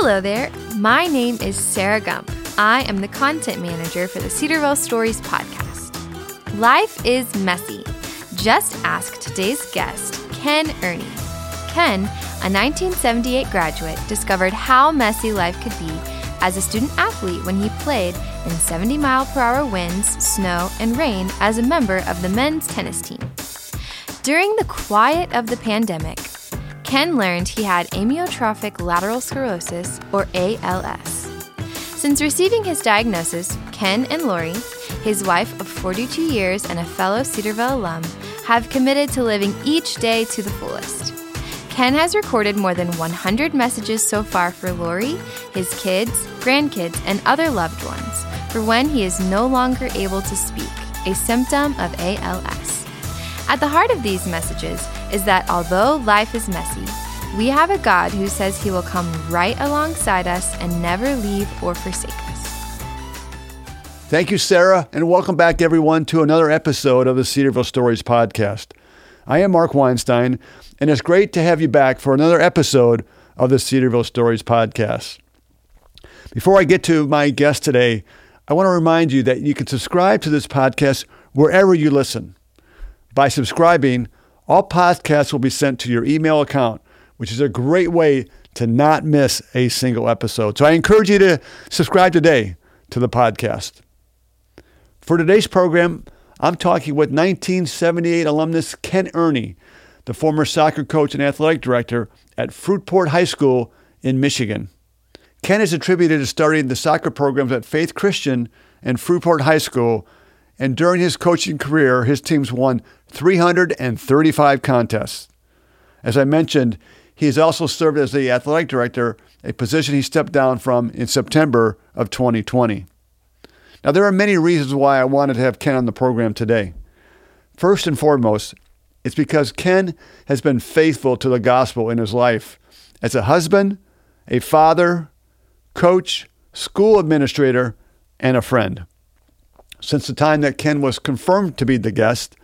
Hello there. My name is Sarah Gump. I am the content manager for the Cedarville Stories podcast. Life is messy. Just ask today's guest, Ken Ernie. Ken, a 1978 graduate, discovered how messy life could be as a student athlete when he played in 70 mile per hour winds, snow, and rain as a member of the men's tennis team. During the quiet of the pandemic, Ken learned he had amyotrophic lateral sclerosis, or ALS. Since receiving his diagnosis, Ken and Lori, his wife of 42 years and a fellow Cedarville alum, have committed to living each day to the fullest. Ken has recorded more than 100 messages so far for Lori, his kids, grandkids, and other loved ones for when he is no longer able to speak, a symptom of ALS. At the heart of these messages is that although life is messy, we have a God who says he will come right alongside us and never leave or forsake us. Thank you, Sarah, and welcome back, everyone, to another episode of the Cedarville Stories podcast. I am Mark Weinstein, and it's great to have you back for another episode of the Cedarville Stories podcast. Before I get to my guest today, I want to remind you that you can subscribe to this podcast wherever you listen. By subscribing, all podcasts will be sent to your email account, which is a great way to not miss a single episode. So I encourage you to subscribe today to the podcast. For today's program, I'm talking with 1978 alumnus Ken Ernie, the former soccer coach and athletic director at Fruitport High School in Michigan. Ken is attributed to starting the soccer programs at Faith Christian and Fruitport High School, and during his coaching career, his teams won 335 contests. As I mentioned, he has also served as the athletic director, a position he stepped down from in September of 2020. Now, there are many reasons why I wanted to have Ken on the program today. First and foremost, it's because Ken has been faithful to the gospel in his life as a husband, a father, coach, school administrator, and a friend. Since the time that Ken was confirmed to be the guest,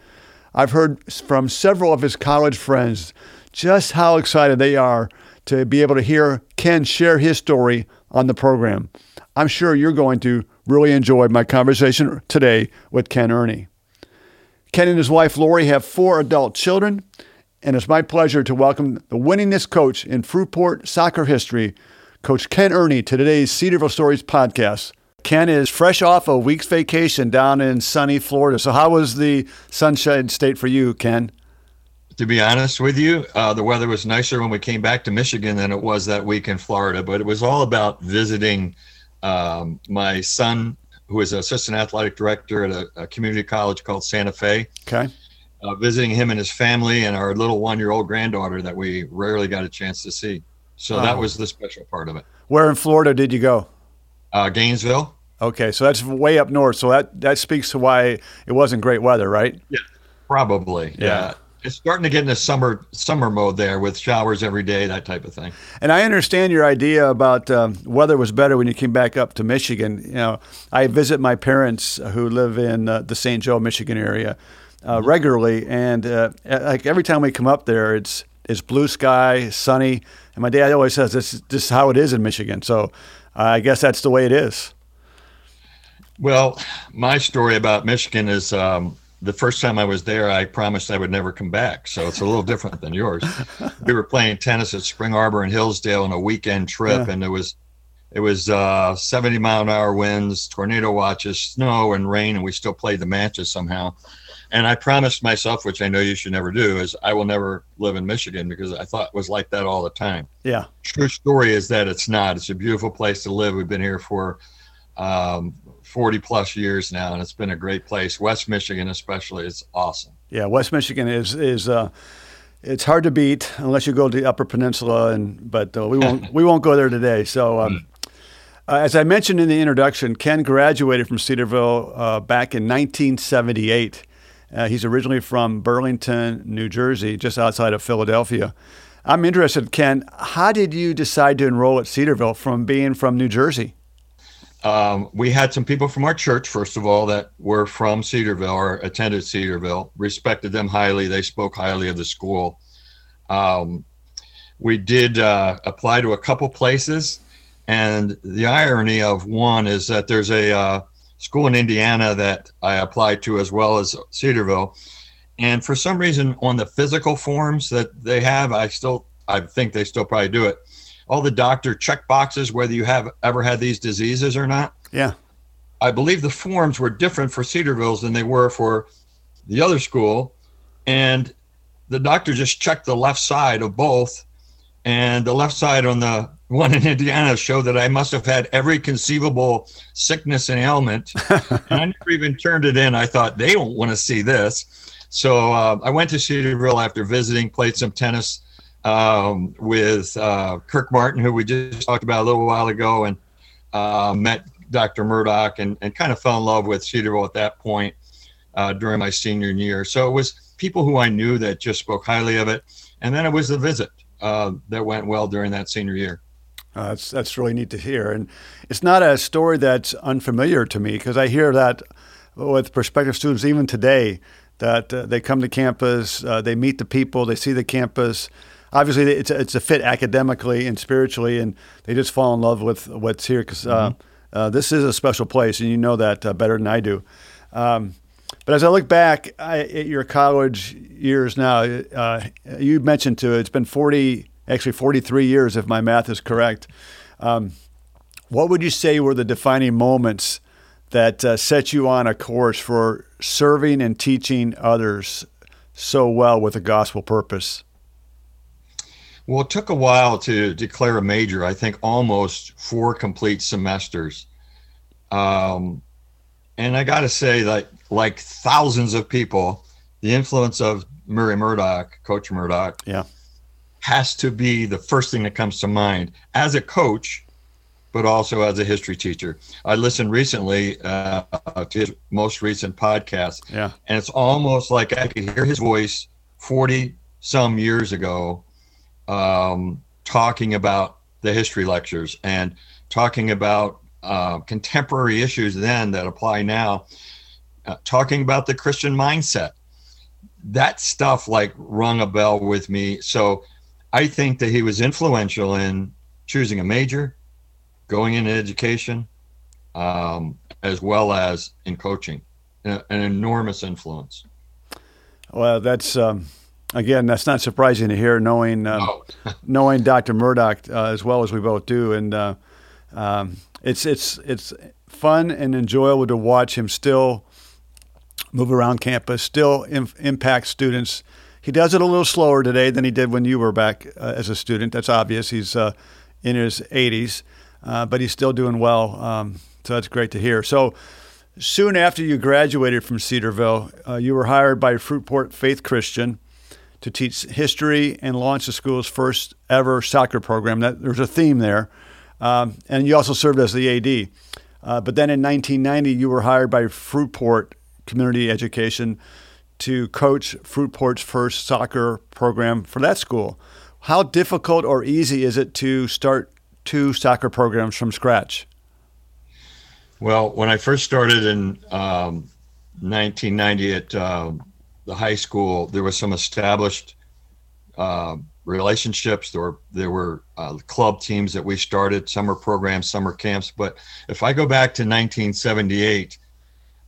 I've heard from several of his college friends just how excited they are to be able to hear Ken share his story on the program. I'm sure you're going to really enjoy my conversation today with Ken Ernie. Ken and his wife Lori have four adult children, and it's my pleasure to welcome the winningest coach in Fruitport soccer history, Coach Ken Ernie, to today's Cedarville Stories podcast. Ken is fresh off a week's vacation down in sunny Florida. So, how was the Sunshine State for you, Ken? To be honest with you, uh, the weather was nicer when we came back to Michigan than it was that week in Florida. But it was all about visiting um, my son, who is an assistant athletic director at a, a community college called Santa Fe. Okay. Uh, visiting him and his family and our little one-year-old granddaughter that we rarely got a chance to see. So oh. that was the special part of it. Where in Florida did you go? Uh, Gainesville. Okay, so that's way up north. So that that speaks to why it wasn't great weather, right? Yeah, probably. Yeah. yeah. It's starting to get into summer summer mode there with showers every day, that type of thing. And I understand your idea about um, weather was better when you came back up to Michigan. You know, I visit my parents who live in uh, the St. Joe, Michigan area uh, mm-hmm. regularly, and uh, like every time we come up there, it's it's blue sky, sunny, and my dad always says this, this is how it is in Michigan. So I guess that's the way it is. Well, my story about Michigan is um, the first time I was there, I promised I would never come back. So it's a little different than yours. We were playing tennis at Spring Arbor and Hillsdale on a weekend trip, yeah. and it was it was uh, 70 mile an hour winds, tornado watches, snow, and rain, and we still played the matches somehow. And I promised myself, which I know you should never do, is I will never live in Michigan because I thought it was like that all the time. Yeah. True story is that it's not. It's a beautiful place to live. We've been here for um, 40 plus years now, and it's been a great place. West Michigan, especially, is awesome. Yeah, West Michigan is is. Uh, it's hard to beat unless you go to the Upper Peninsula, and but uh, we won't we won't go there today. So, um, mm. uh, as I mentioned in the introduction, Ken graduated from Cedarville uh, back in 1978. Uh, he's originally from Burlington, New Jersey, just outside of Philadelphia. I'm interested, Ken, how did you decide to enroll at Cedarville from being from New Jersey? Um, we had some people from our church, first of all, that were from Cedarville or attended Cedarville, respected them highly. They spoke highly of the school. Um, we did uh, apply to a couple places, And the irony of one is that there's a uh, school in Indiana that I applied to as well as Cedarville. And for some reason, on the physical forms that they have, I still, I think they still probably do it. All the doctor check boxes, whether you have ever had these diseases or not. Yeah. I believe the forms were different for Cedarville's than they were for the other school. And the doctor just checked the left side of both. And the left side on the one in Indiana showed that I must have had every conceivable sickness and ailment. and I never even turned it in. I thought they don't want to see this. So uh, I went to Cedarville after visiting, played some tennis um, with uh, Kirk Martin, who we just talked about a little while ago, and uh, met Dr. Murdoch and, and kind of fell in love with Cedarville at that point uh, during my senior year. So it was people who I knew that just spoke highly of it. And then it was the visit uh, that went well during that senior year. Uh, that's that's really neat to hear, and it's not a story that's unfamiliar to me because I hear that with prospective students even today that uh, they come to campus, uh, they meet the people, they see the campus. Obviously, it's a, it's a fit academically and spiritually, and they just fall in love with what's here because uh, mm-hmm. Uh, this is a special place, and you know that uh, better than I do. Um, but as I look back I, at your college years now, you mentioned to it's been 40 actually 43 years, if my math is correct. Um, what would you say were the defining moments that uh, set you on a course for serving and teaching others so well with a gospel purpose? Well, it took a while to declare a major. I think almost four complete semesters. Um, and I got to say that, like thousands of people, the influence of Murray Murdoch, Coach Murdoch, yeah, has to be the first thing that comes to mind as a coach, but also as a history teacher. I listened recently uh, to his most recent podcast, yeah. and it's almost like I could hear his voice 40 some years ago um, talking about the history lectures and talking about uh, contemporary issues then that apply now, uh, talking about the Christian mindset. That stuff like rung a bell with me. So I think that he was influential in choosing a major, going into education, um, as well as in coaching. An, an enormous influence. Well, that's um, again, that's not surprising to hear, knowing uh, no. knowing Dr. Murdoch uh, as well as we both do, and uh, um, it's it's it's fun and enjoyable to watch him still move around campus, still impact students he does it a little slower today than he did when you were back uh, as a student. That's obvious. He's uh, in his 80s, uh, but he's still doing well. Um, so that's great to hear. So soon after you graduated from Cedarville, uh, you were hired by Fruitport Faith Christian to teach history and launch the school's first ever soccer program. That, there's a theme there. Um, and you also served as the AD. Uh, but then in 1990, you were hired by Fruitport Community Education to coach Fruitport's first soccer program for that school. How difficult or easy is it to start two soccer programs from scratch? Well, when I first started in um, 1990 at uh, the high school, there was some established uh, relationships. There were there were uh, club teams that we started, summer programs, summer camps. But if I go back to 1978,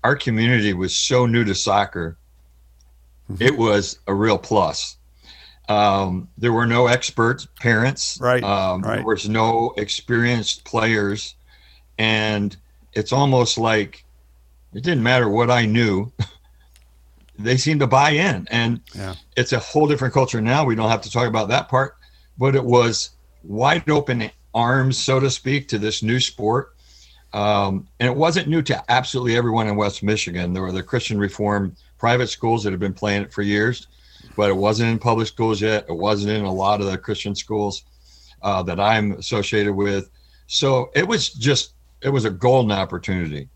our community was so new to soccer it was a real plus. Um, there were no experts, parents. Right, um, right. There was no experienced players, and it's almost like it didn't matter what I knew. they seemed to buy in, and yeah. it's a whole different culture now. We don't have to talk about that part, but it was wide open arms, so to speak, to this new sport. Um, and it wasn't new to absolutely everyone in West Michigan. There were the Christian Reformed private schools that have been playing it for years, but it wasn't in public schools yet. It wasn't in a lot of the Christian schools uh, that I'm associated with. So it was just, it was a golden opportunity.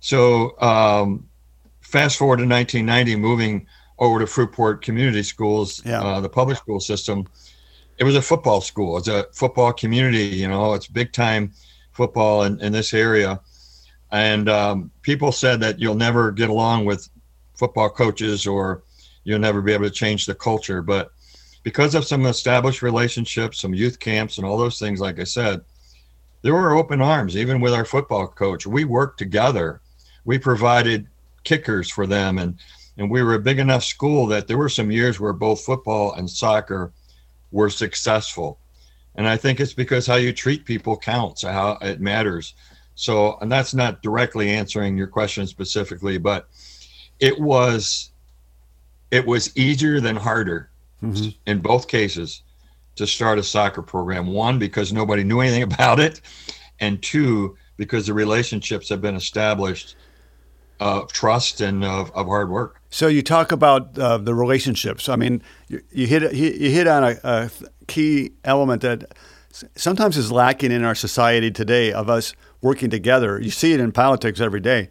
So um, fast forward to 1990, moving over to Fruitport Community Schools, yeah. uh, the public school system. It was a football school. It's a football community. You know, it's big time football in, in this area. And um, people said that you'll never get along with football coaches or you'll never be able to change the culture. But because of some established relationships, some youth camps, and all those things, like I said, there were open arms, even with our football coach. We worked together. We provided kickers for them, and and we were a big enough school that there were some years where both football and soccer were successful. And I think it's because how you treat people counts, how it matters. So, and that's not directly answering your question specifically, but it was it was easier than harder mm-hmm. in both cases to start a soccer program. One, because nobody knew anything about it, and two, because the relationships have been established of trust and of, of hard work. So you talk about uh, the relationships. I mean, you, you hit you hit on a, a, key element that sometimes is lacking in our society today of us working together. You see it in politics every day.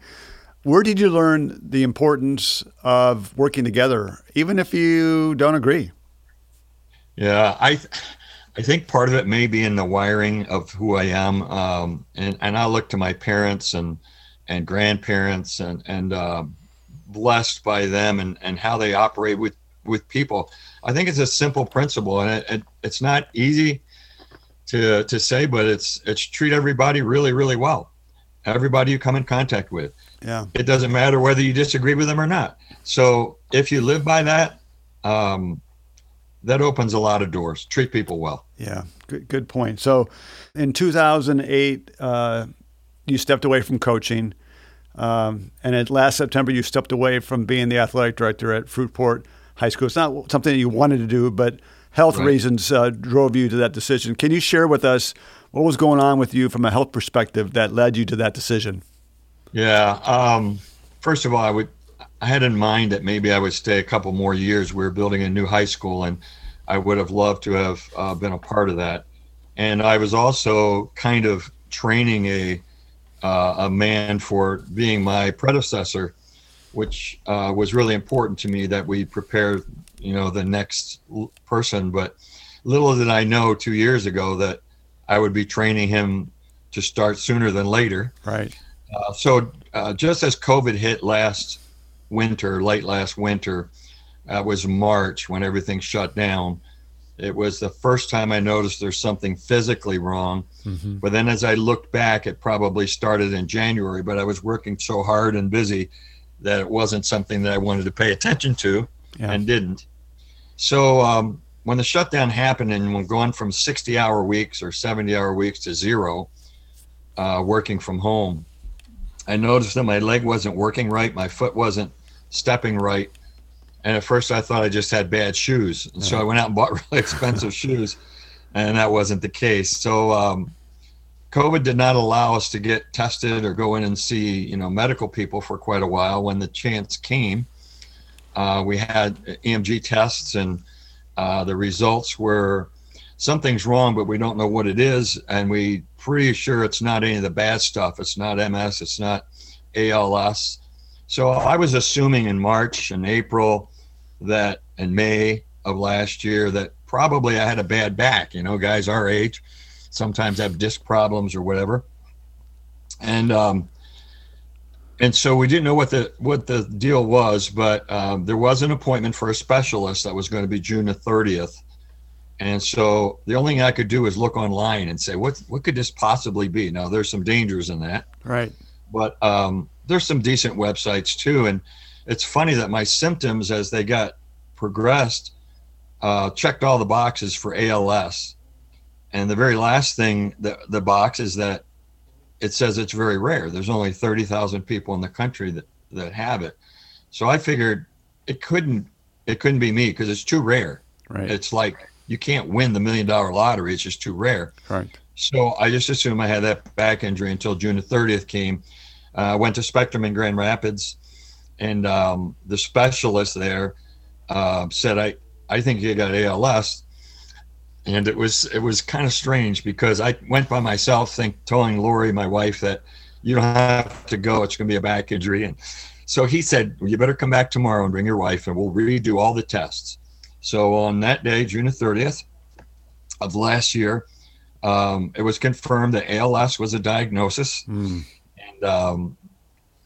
Where did you learn the importance of working together, even if you don't agree? Yeah, I, I think part of it may be in the wiring of who I am, um, and and I look to my parents and and grandparents and and uh, blessed by them and and how they operate with with people. I think it's a simple principle, and it, it, it's not easy to to say, but it's it's treat everybody really really well. Everybody you come in contact with. Yeah. It doesn't matter whether you disagree with them or not. So if you live by that, um, that opens a lot of doors. Treat people well. Yeah, good, good point. So in 2008, uh, you stepped away from coaching. Um, and at last September, you stepped away from being the athletic director at Fruitport High School. It's not something that you wanted to do, but health right. reasons uh, drove you to that decision. Can you share with us what was going on with you from a health perspective that led you to that decision? Yeah. Um, first of all, I would I had in mind that maybe I would stay a couple more years. We are building a new high school, and I would have loved to have uh, been a part of that. And I was also kind of training a uh, a man for being my predecessor, which uh, was really important to me that we prepare, you know, the next person. But little did I know two years ago that I would be training him to start sooner than later. Right. Uh, so uh, just as COVID hit last winter, late last winter, uh, was March when everything shut down. It was the first time I noticed there's something physically wrong. Mm-hmm. But then as I looked back, it probably started in January, but I was working so hard and busy that it wasn't something that I wanted to pay attention to yeah. and didn't. So um, when the shutdown happened and we're going from 60 hour weeks or 70 hour weeks to zero, uh, working from home, I noticed that my leg wasn't working right, my foot wasn't stepping right. And at first, I thought I just had bad shoes, and so I went out and bought really expensive shoes, and that wasn't the case. So, um, COVID did not allow us to get tested or go in and see, you know, medical people for quite a while. When the chance came, uh, we had EMG tests, and uh, the results were something's wrong, but we don't know what it is, and we pretty sure it's not any of the bad stuff. It's not MS. It's not ALS. So I was assuming in March and April that in May of last year that probably I had a bad back. You know, guys our age sometimes have disc problems or whatever, and um, and so we didn't know what the what the deal was, but um, there was an appointment for a specialist that was going to be June the thirtieth. And so the only thing I could do is look online and say, what what could this possibly be? Now there's some dangers in that, right? But um, there's some decent websites too, and it's funny that my symptoms as they got progressed uh, checked all the boxes for ALS. And the very last thing, the, the box is that it says it's very rare. There's only 30,000 people in the country that, that have it. So I figured it couldn't it couldn't be me because it's too rare. Right. It's like you can't win the million dollar lottery. It's just too rare. Right. So I just assumed I had that back injury until June the 30th came. Uh, I uh, went to Spectrum in Grand Rapids, and um, the specialist there uh, said, "I I think you got ALS." And it was it was kind of strange because I went by myself, think telling Lori, my wife, that you don't have to go. It's going to be a back injury, and so he said, well, "You better come back tomorrow and bring your wife, and we'll redo all the tests." So on that day, June the 30th of last year, um, it was confirmed that ALS was a diagnosis, mm. and um,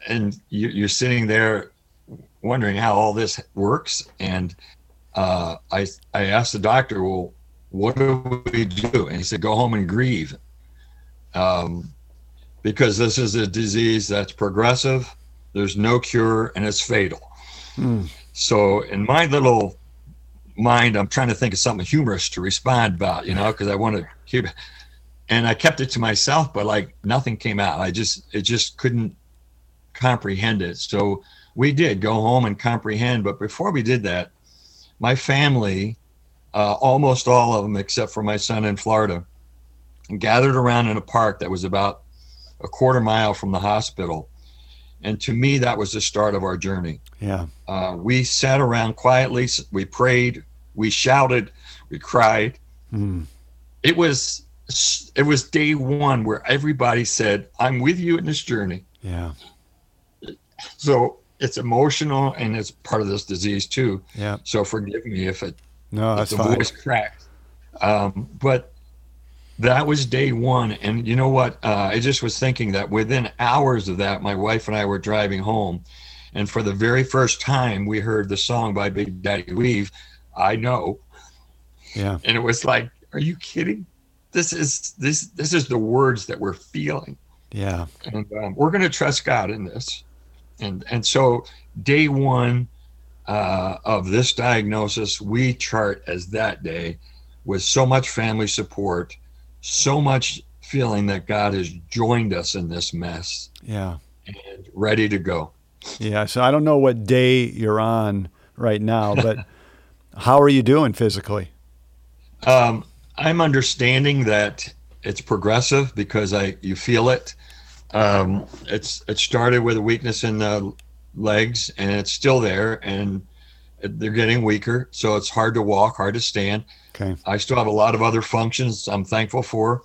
and you, you're sitting there wondering how all this works. And uh, I I asked the doctor, well, what do we do? And he said, go home and grieve. um, because this is a disease that's progressive, there's no cure, and it's fatal. Mm. So, in my little mind, I'm trying to think of something humorous to respond about, you know, because I want to keep. And I kept it to myself, but like nothing came out. I just it just couldn't comprehend it. So we did go home and comprehend. But before we did that, my family, uh, almost all of them except for my son in Florida, gathered around in a park that was about a quarter mile from the hospital. And to me, that was the start of our journey. Yeah. Uh, we sat around quietly, we prayed, we shouted, we cried. Mm. It was it was day one where everybody said, "I'm with you in this journey." Yeah. So it's emotional and it's part of this disease too. Yeah. So forgive me if it no, that's the fine. voice cracked. Um, but that was day one, and you know what? Uh, I just was thinking that within hours of that, my wife and I were driving home, and for the very first time, we heard the song by Big Daddy Weave, "I Know." Yeah. And it was like, are you kidding? This is this this is the words that we're feeling. Yeah. And um, we're going to trust God in this and and so day one uh, of this diagnosis we chart as that day with so much family support so much feeling that god has joined us in this mess yeah. and ready to go. Yeah so i don't know what day you're on right now but how are you doing physically? Um, i'm understanding that it's progressive because i you feel it. Um, it's it started with a weakness in the legs, and it's still there, and they're getting weaker. So it's hard to walk, hard to stand. Okay. I still have a lot of other functions I'm thankful for.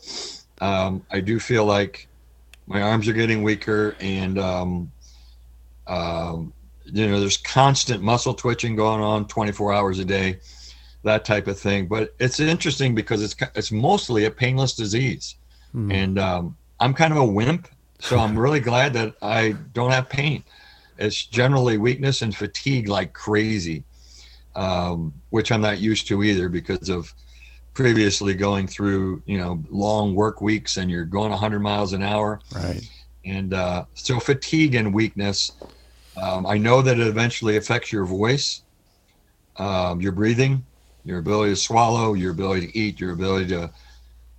Um, I do feel like my arms are getting weaker, and um, um, you know, there's constant muscle twitching going on 24 hours a day, that type of thing. But it's interesting because it's it's mostly a painless disease, hmm. and um, I'm kind of a wimp so I'm really glad that I don't have pain. It's generally weakness and fatigue like crazy, um, which I'm not used to either because of previously going through, you know, long work weeks and you're going 100 miles an hour. Right. And uh, so fatigue and weakness, um, I know that it eventually affects your voice, um, your breathing, your ability to swallow, your ability to eat, your ability to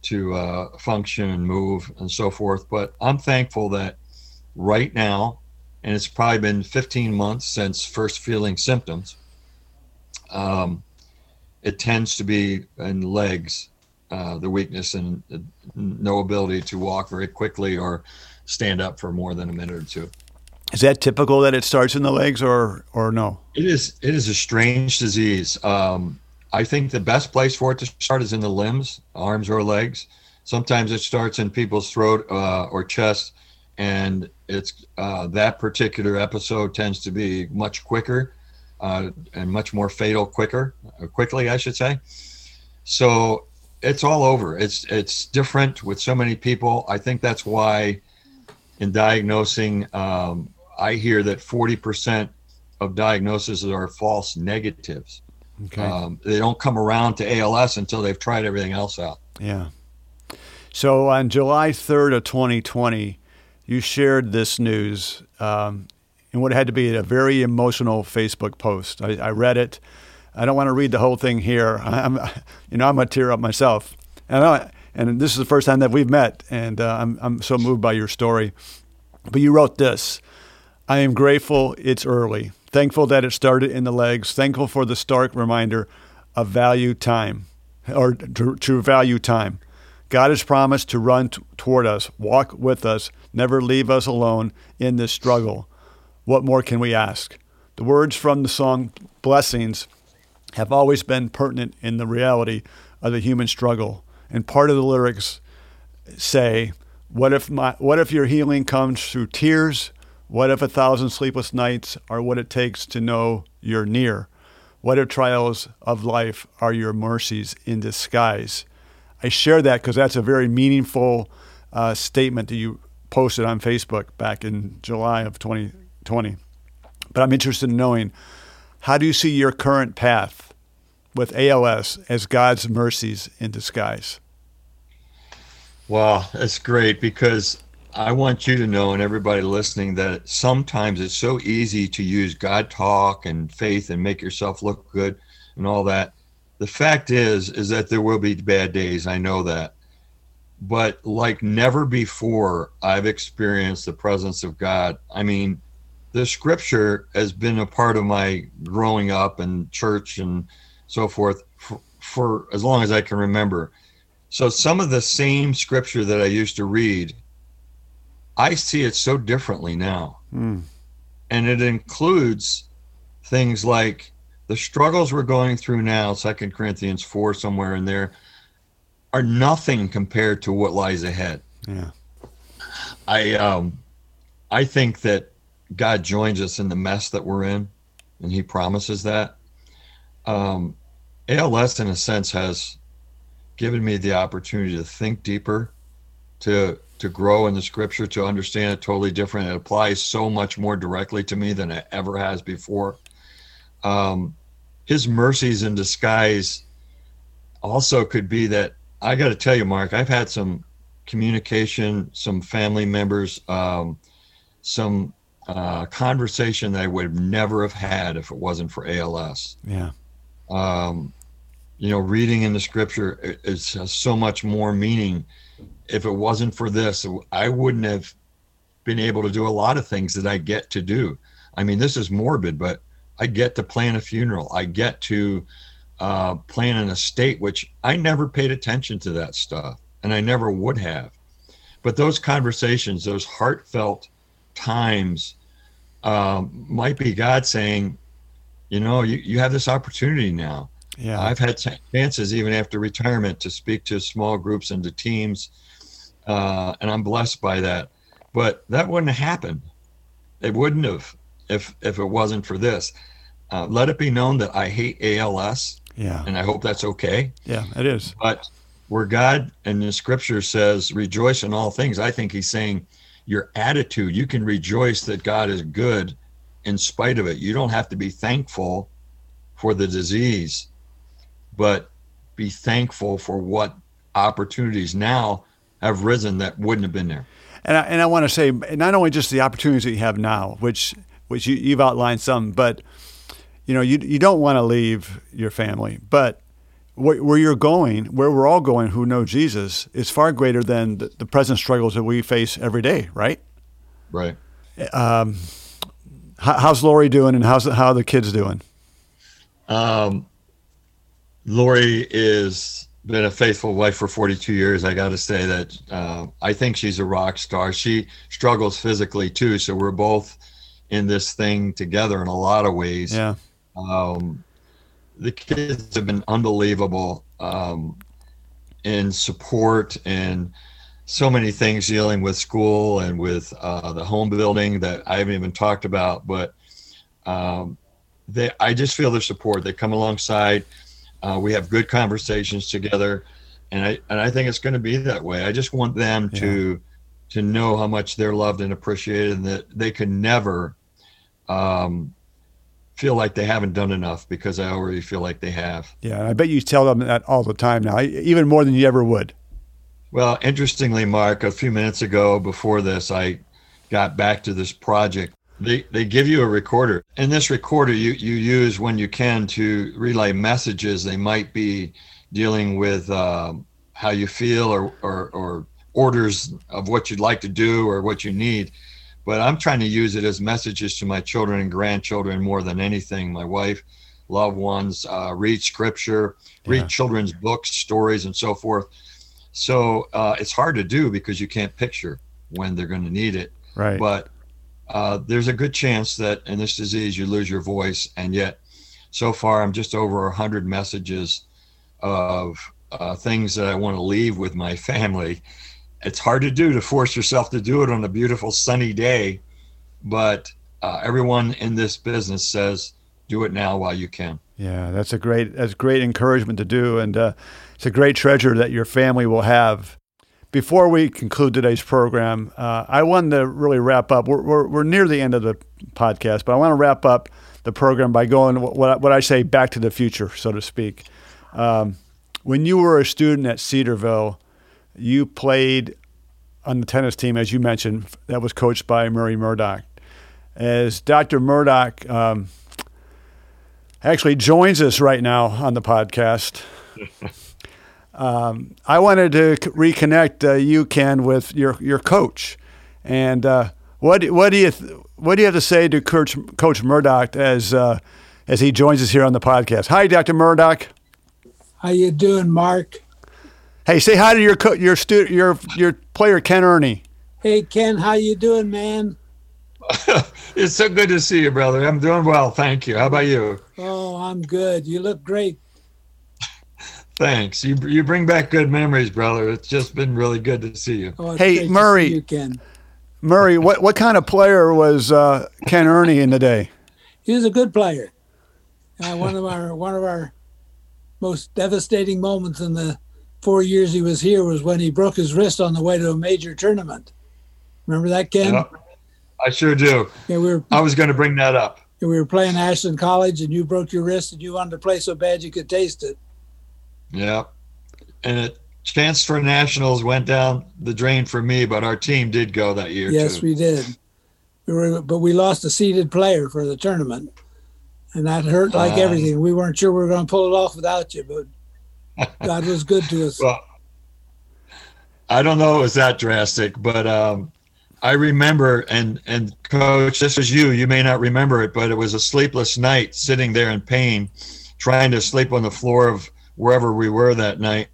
to uh, function and move and so forth. But I'm thankful that right now, and it's probably been 15 months since first feeling symptoms, um, it tends to be in legs, uh, the weakness and no ability to walk very quickly or stand up for more than a minute or two. Is that typical that it starts in the legs or or no? It is. It is a strange disease. Um, I think the best place for it to start is in the limbs, arms or legs. Sometimes it starts in people's throat uh, or chest, and it's uh, that particular episode tends to be much quicker uh, and much more fatal quicker, uh, quickly, I should say. So it's all over. It's it's different with so many people. I think that's why, in diagnosing, um, I hear that forty percent of diagnoses are false negatives. Okay. Um, they don't come around to ALS until they've tried everything else out. Yeah. So on July 3rd of 2020, you shared this news um, in what had to be a very emotional Facebook post. I, I, read it. I don't want to read the whole thing here. I'm, you know, I'm gonna tear up myself. And, I, and this is the first time that we've met, and uh, I'm, I'm so moved by your story. But you wrote this. I am grateful it's early. Thankful that it started in the legs. Thankful for the stark reminder of value time or to, to value time. God has promised to run t- toward us, walk with us, never leave us alone in this struggle. What more can we ask? The words from the song Blessings have always been pertinent in the reality of the human struggle. And part of the lyrics say, what if, my, what if your healing comes through tears, what if a thousand sleepless nights are what it takes to know you're near? What if trials of life are your mercies in disguise? I share that because that's a very meaningful uh, statement that you posted on Facebook back in July of 2020. But I'm interested in knowing how do you see your current path with ALS as God's mercies in disguise? Well, that's great because I want you to know and everybody listening that sometimes it's so easy to use God talk and faith and make yourself look good and all that. The fact is is that there will be bad days. I know that. But like never before I've experienced the presence of God. I mean, the scripture has been a part of my growing up and church and so forth for, for as long as I can remember. So some of the same scripture that I used to read I see it so differently now. Mm. And it includes things like the struggles we're going through now, Second Corinthians 4, somewhere in there, are nothing compared to what lies ahead. Yeah. I um I think that God joins us in the mess that we're in, and He promises that. Um, ALS, in a sense, has given me the opportunity to think deeper, to to grow in the scripture, to understand it totally different. It applies so much more directly to me than it ever has before. Um, his mercies in disguise also could be that I got to tell you, Mark, I've had some communication, some family members, um, some uh, conversation that I would never have had if it wasn't for ALS. Yeah. Um, you know, reading in the scripture, it, it has so much more meaning if it wasn't for this, I wouldn't have been able to do a lot of things that I get to do. I mean, this is morbid, but I get to plan a funeral. I get to uh, in a state, which I never paid attention to that stuff, and I never would have. But those conversations, those heartfelt times, um, might be God saying, you know, you, you have this opportunity now. Yeah. I've had chances even after retirement to speak to small groups and to teams uh, and I'm blessed by that. But that wouldn't have happened. It wouldn't have if if it wasn't for this. Uh, let it be known that I hate ALS. Yeah. And I hope that's okay. Yeah, it is. But where God and the scripture says, rejoice in all things, I think he's saying your attitude, you can rejoice that God is good in spite of it. You don't have to be thankful for the disease, but be thankful for what opportunities now have risen that wouldn't have been there. And I, and I want to say not only just the opportunities that you have now, which which you, you've outlined some, but you know you you don't want to leave your family, but where, where you're going, where we're all going, who know Jesus, is far greater than the, the present struggles that we face every day, right? Right. Um, how, how's Lori doing, and how's how are the kids doing? Um, Lori is been a faithful wife for 42 years. I got to say that uh, I think she's a rock star. She struggles physically too, so we're both in this thing together in a lot of ways. Yeah. Um, the kids have been unbelievable um, in support and so many things dealing with school and with uh, the home building that I haven't even talked about, but um, they, I just feel their support. They come alongside uh, we have good conversations together, and I and I think it's going to be that way. I just want them yeah. to to know how much they're loved and appreciated, and that they can never um, feel like they haven't done enough because I already feel like they have. Yeah, I bet you tell them that all the time now, even more than you ever would. Well, interestingly, Mark, a few minutes ago before this, I got back to this project they, they give you a recorder. And this recorder you, you use when you can to relay messages. They might be dealing with um, how you feel or, or, or orders of what you'd like to do or what you need. But I'm trying to use it as messages to my children and grandchildren more than anything. My wife, loved ones, uh, read scripture, yeah. read children's books, stories, and so forth. So uh, it's hard to do because you can't picture when they're going to need it. Right. But uh, there's a good chance that in this disease you lose your voice. And yet, so far, I'm just over a 100 messages of uh, things that I want to leave with my family. It's hard to do to force yourself to do it on a beautiful sunny day, but uh, everyone in this business says do it now while you can. Yeah, that's a great that's great encouragement to do, and uh, it's a great treasure that your family will have before we conclude today's program, uh, I wanted to really wrap up. We're, we're, we're, near the end of the podcast, but I want to wrap up the program by going what, what I say back to the future, so to speak. Um, when you were a student at Cedarville, you played on the tennis team, as you mentioned, that was coached by Murray Murdoch. As Dr. Murdoch um, actually joins us right now on the podcast, um, I wanted to reconnect uh, you, Ken, with your, your coach. And uh, what, what, do you th- what do you have to say to Coach, coach Murdoch as, uh, as he joins us here on the podcast? Hi, Dr. Murdoch. How you doing, Mark? Hey, say hi to your co- your stu- your your player Ken Ernie. Hey Ken, how you doing, man? it's so good to see you, brother. I'm doing well, thank you. How about you? Oh, I'm good. You look great. Thanks. You you bring back good memories, brother. It's just been really good to see you. Oh, hey, Murray. you, Ken. Murray, what what kind of player was uh, Ken Ernie in the day? He was a good player. Uh, one of our one of our most devastating moments in the four years he was here was when he broke his wrist on the way to a major tournament. Remember that, Ken? Yeah, I sure do. Yeah, we were. I was going to bring that up. We were playing Ashland College, and you broke your wrist, and you wanted to play so bad you could taste it. Yeah, and it chance for nationals went down the drain for me, but our team did go that year. Yes, too. we did. We were, but we lost a seeded player for the tournament, and that hurt like Uh, everything. We weren't sure we were going to pull it off without you, but God was good to us. Well, I don't know it was that drastic, but um, I remember, and and coach, this was you. You may not remember it, but it was a sleepless night, sitting there in pain, trying to sleep on the floor of wherever we were that night,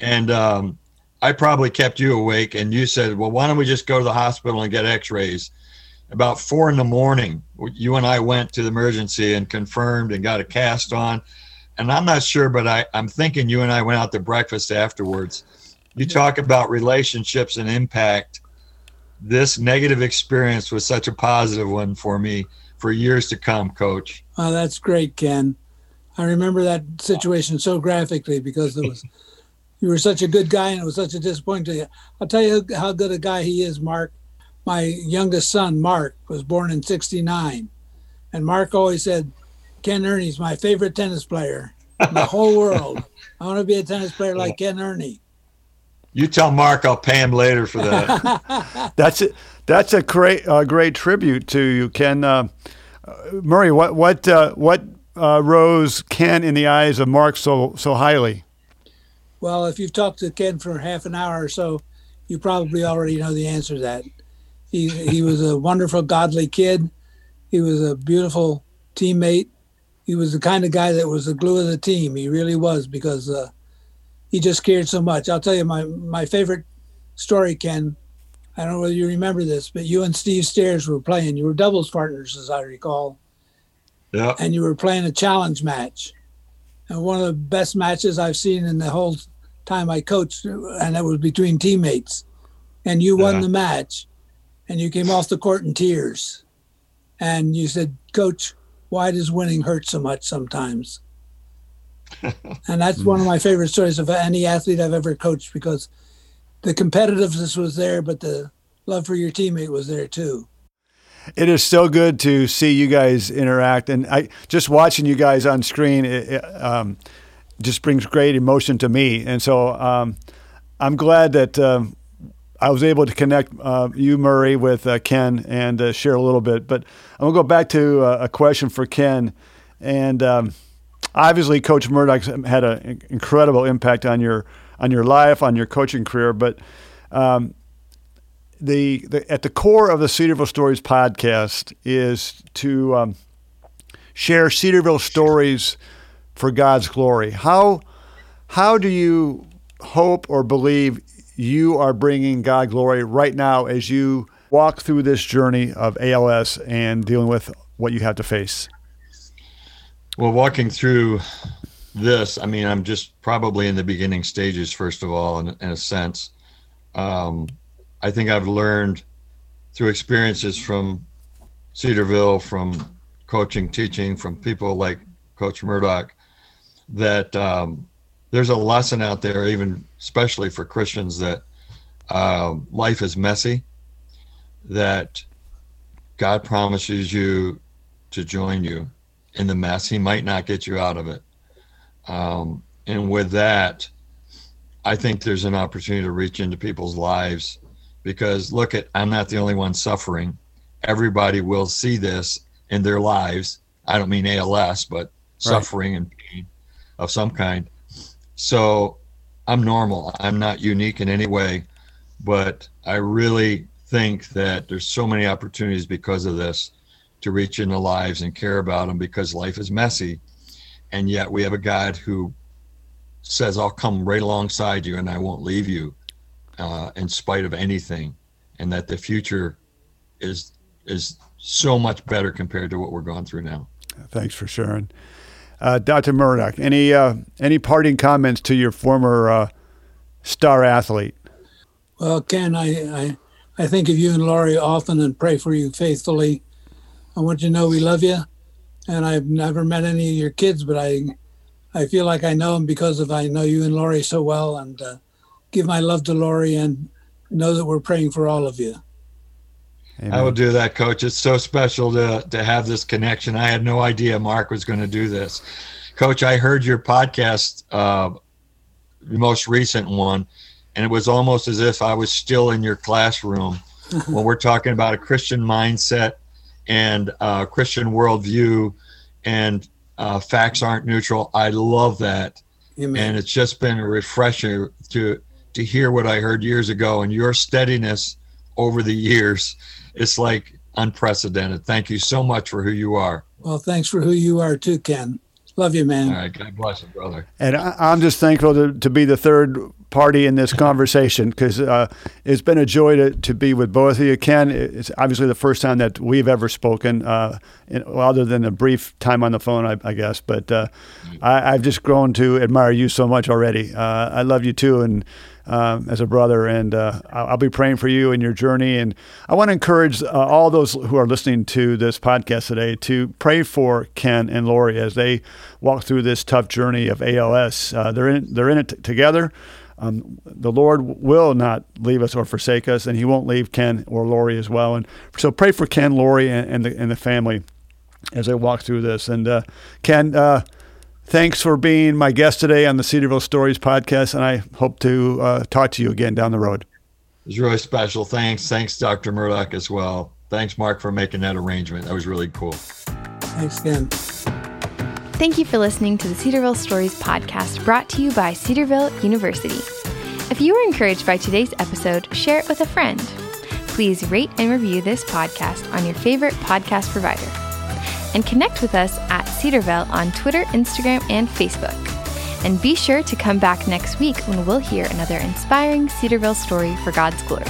and um, I probably kept you awake. And you said, "Well, why don't we just go to the hospital and get X-rays?" About four in the morning, you and I went to the emergency and confirmed and got a cast on. And I'm not sure, but I, I'm thinking you and I went out to breakfast afterwards. You talk about relationships and impact. This negative experience was such a positive one for me for years to come, coach. Oh, that's great, Ken. I remember that situation so graphically because it was you were such a good guy and it was such a disappointment. I'll tell you how good a guy he is, Mark. My youngest son, Mark, was born in '69, and Mark always said, "Ken Ernie's my favorite tennis player in the whole world. I want to be a tennis player like Ken Ernie." You tell Mark I'll pay him later for that. That's it. That's a great uh, great tribute to you, Ken. Uh, Murray, what what uh, what uh, rose Ken in the eyes of Mark so so highly? Well, if you've talked to Ken for half an hour or so, you probably already know the answer to that. He he was a wonderful, godly kid. He was a beautiful teammate. He was the kind of guy that was the glue of the team. He really was because uh, he just cared so much. I'll tell you my my favorite story, Ken. I don't know whether you remember this, but you and Steve Stairs were playing. You were doubles partners, as I recall, yeah. and you were playing a challenge match. And one of the best matches I've seen in the whole time I coached, and that was between teammates. And you won Yeah. the match, and you came off the court in tears. And you said, Coach, why does winning hurt so much sometimes? and that's one of my favorite stories of any athlete I've ever coached because the competitiveness was there, but the love for your teammate was there too. It is so good to see you guys interact, and I just watching you guys on screen. It, it, um, just brings great emotion to me, and so um, I'm glad that um, I was able to connect uh, you, Murray, with uh, Ken and uh, share a little bit. But I'm gonna go back to uh, a question for Ken, and um, obviously, Coach Murdoch had an incredible impact on your on your life, on your coaching career. But um, the, the at the core of the Cedarville Stories podcast is to um, share Cedarville stories for God's glory. How how do you hope or believe you are bringing God glory right now as you walk through this journey of ALS and dealing with what you have to face? Well, walking through this, I mean, I'm just probably in the beginning stages, first of all, in, in a sense. Um, I think I've learned through experiences from Cedarville, from coaching, teaching, from people like Coach Murdoch, that um, there's a lesson out there, even especially for Christians, that uh, life is messy, that God promises you to join you in the mess. He might not get you out of it. Um, and with that, I think there's an opportunity to reach into people's lives because look at I'm not the only one suffering. Everybody will see this in their lives. I don't mean ALS, but suffering and pain of some kind. So I'm normal. I'm not unique in any way, but I really think that there's so many opportunities because of this to reach into lives and care about them because life is messy. And yet we have a God who says, I'll come right alongside you and I won't leave you uh, in spite of anything. And that the future is is so much better compared to what we're going through now. Thanks for sharing. Uh, Dr. Murdock, any uh, any parting comments to your former uh, star athlete? Well, Ken, I, I I think of you and Laurie often and pray for you faithfully. I want you to know we love you, and I've never met any of your kids, but I I feel like I know them because of I know you and Laurie so well, and uh, give my love to Laurie and know that we're praying for all of you. Amen. I will do that, Coach. It's so special to to have this connection. I had no idea Mark was going to do this, Coach. I heard your podcast, uh, the most recent one, and it was almost as if I was still in your classroom when we're talking about a Christian mindset and uh, Christian worldview, and uh, facts aren't neutral. I love that, Amen. and it's just been a refresher to to hear what I heard years ago and your steadiness over the years it's like unprecedented. Thank you so much for who you are. Well, thanks for who you are too, Ken. Love you, man. All right. God bless you, brother. And I, am just thankful to, to be the third party in this conversation because uh, it's been a joy to, to be with both of you. Ken, it's obviously the first time that we've ever spoken, uh, in, well, other than a brief time on the phone, I, I guess. But uh, I, have just grown to admire you so much already. Uh, I love you too. And um, as a brother, and uh, I'll be praying for you in your journey. And I want to encourage uh, all those who are listening to this podcast today to pray for Ken and Lori as they walk through this tough journey of ALS. Uh, they're in they're in it t- together. Um, the Lord will not leave us or forsake us, and He won't leave Ken or Lori as well. And so pray for Ken, Lori, and, and the and the family as they walk through this. And uh, Ken uh, Thanks for being my guest today on the Cedarville Stories podcast, and I hope to uh, talk to you again down the road. It was really special. Thanks. Thanks, Dr. Murdock, as well. Thanks, Mark, for making that arrangement. That was really cool. Thanks again. Thank you for listening to the Cedarville Stories podcast brought to you by Cedarville University. If you were encouraged by today's episode, share it with a friend. Please rate and review this podcast on your favorite podcast provider and connect with us at Cedarville on Twitter, Instagram, and Facebook. And be sure to come back next week when we'll hear another inspiring Cedarville story for God's glory.